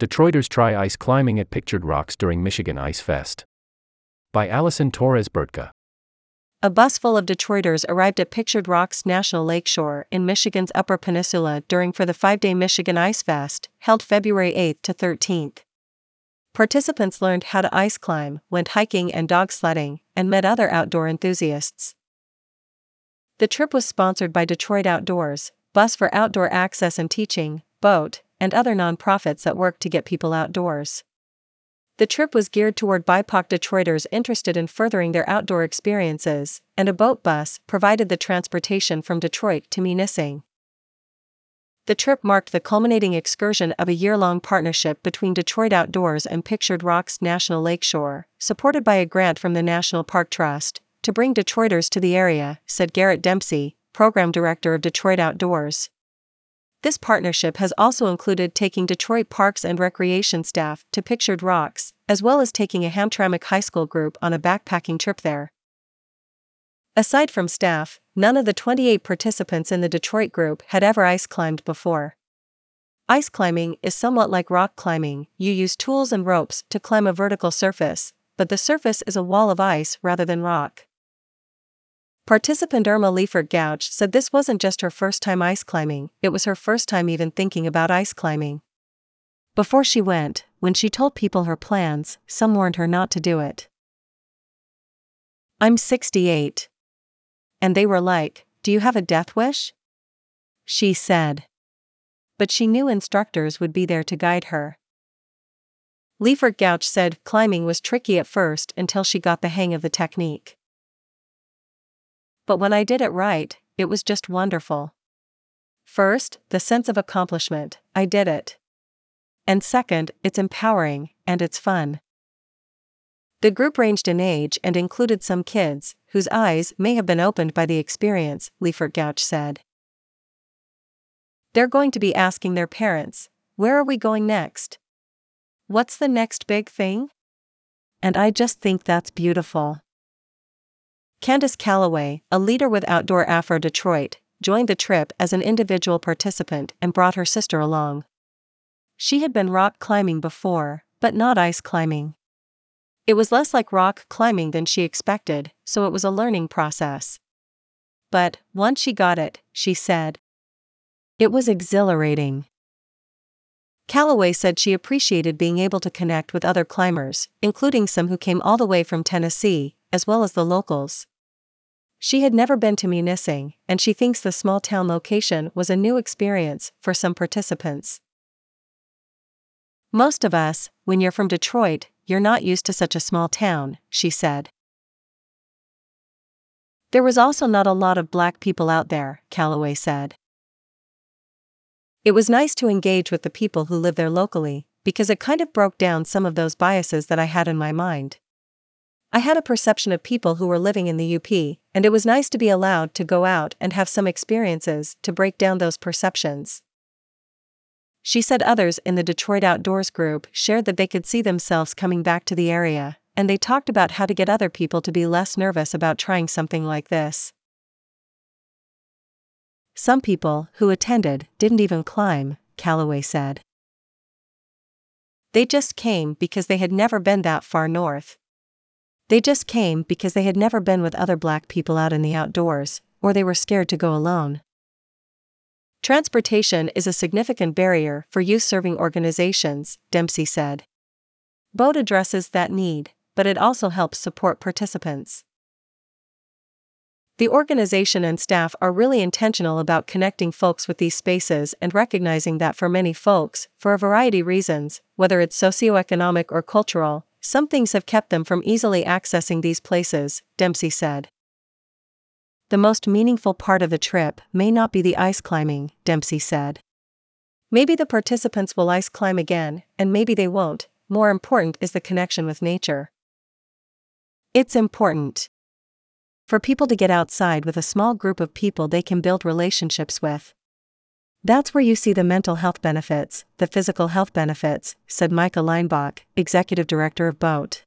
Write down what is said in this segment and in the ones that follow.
Detroiters try ice climbing at pictured rocks during Michigan Ice Fest. By Allison Torres Burtka. A bus full of Detroiters arrived at Pictured Rocks National Lakeshore in Michigan's Upper Peninsula during for the five-day Michigan Ice Fest, held February 8 to 13th. Participants learned how to ice climb, went hiking and dog sledding, and met other outdoor enthusiasts. The trip was sponsored by Detroit Outdoors, Bus for Outdoor Access and Teaching, BOAT, and other nonprofits that work to get people outdoors. The trip was geared toward BIPOC Detroiters interested in furthering their outdoor experiences, and a boat bus provided the transportation from Detroit to Munising. The trip marked the culminating excursion of a year long partnership between Detroit Outdoors and Pictured Rocks National Lakeshore, supported by a grant from the National Park Trust, to bring Detroiters to the area, said Garrett Dempsey, Program Director of Detroit Outdoors. This partnership has also included taking Detroit Parks and Recreation staff to Pictured Rocks, as well as taking a Hamtramck High School group on a backpacking trip there. Aside from staff, none of the 28 participants in the Detroit group had ever ice climbed before. Ice climbing is somewhat like rock climbing, you use tools and ropes to climb a vertical surface, but the surface is a wall of ice rather than rock. Participant Irma Liefert Gouch said this wasn't just her first time ice climbing, it was her first time even thinking about ice climbing. Before she went, when she told people her plans, some warned her not to do it. I'm 68. And they were like, Do you have a death wish? She said. But she knew instructors would be there to guide her. Liefert Gouch said climbing was tricky at first until she got the hang of the technique. But when I did it right, it was just wonderful. First, the sense of accomplishment I did it. And second, it's empowering, and it's fun. The group ranged in age and included some kids, whose eyes may have been opened by the experience, Liefert Gouch said. They're going to be asking their parents, Where are we going next? What's the next big thing? And I just think that's beautiful. Candace Calloway, a leader with Outdoor Afro Detroit, joined the trip as an individual participant and brought her sister along. She had been rock climbing before, but not ice climbing. It was less like rock climbing than she expected, so it was a learning process. But, once she got it, she said, it was exhilarating. Calloway said she appreciated being able to connect with other climbers, including some who came all the way from Tennessee, as well as the locals. She had never been to Munising, and she thinks the small town location was a new experience for some participants. Most of us, when you're from Detroit, you're not used to such a small town, she said. There was also not a lot of black people out there, Calloway said. It was nice to engage with the people who live there locally, because it kind of broke down some of those biases that I had in my mind. I had a perception of people who were living in the UP, and it was nice to be allowed to go out and have some experiences to break down those perceptions. She said others in the Detroit Outdoors group shared that they could see themselves coming back to the area, and they talked about how to get other people to be less nervous about trying something like this. Some people who attended didn't even climb, Calloway said. They just came because they had never been that far north. They just came because they had never been with other black people out in the outdoors, or they were scared to go alone. Transportation is a significant barrier for youth serving organizations, Dempsey said. BOAT addresses that need, but it also helps support participants. The organization and staff are really intentional about connecting folks with these spaces and recognizing that for many folks, for a variety of reasons, whether it's socioeconomic or cultural, some things have kept them from easily accessing these places, Dempsey said. The most meaningful part of the trip may not be the ice climbing, Dempsey said. Maybe the participants will ice climb again, and maybe they won't, more important is the connection with nature. It's important for people to get outside with a small group of people they can build relationships with. That's where you see the mental health benefits, the physical health benefits, said Micah Leinbach, executive director of BOAT.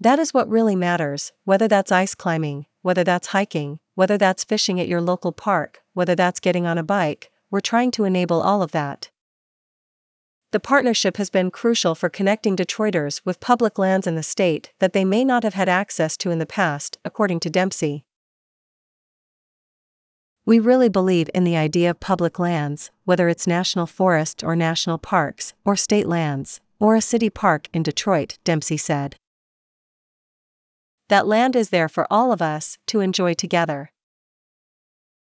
That is what really matters, whether that's ice climbing, whether that's hiking, whether that's fishing at your local park, whether that's getting on a bike, we're trying to enable all of that. The partnership has been crucial for connecting Detroiters with public lands in the state that they may not have had access to in the past, according to Dempsey. We really believe in the idea of public lands, whether it's national forest or national parks, or state lands, or a city park in Detroit, Dempsey said. That land is there for all of us to enjoy together.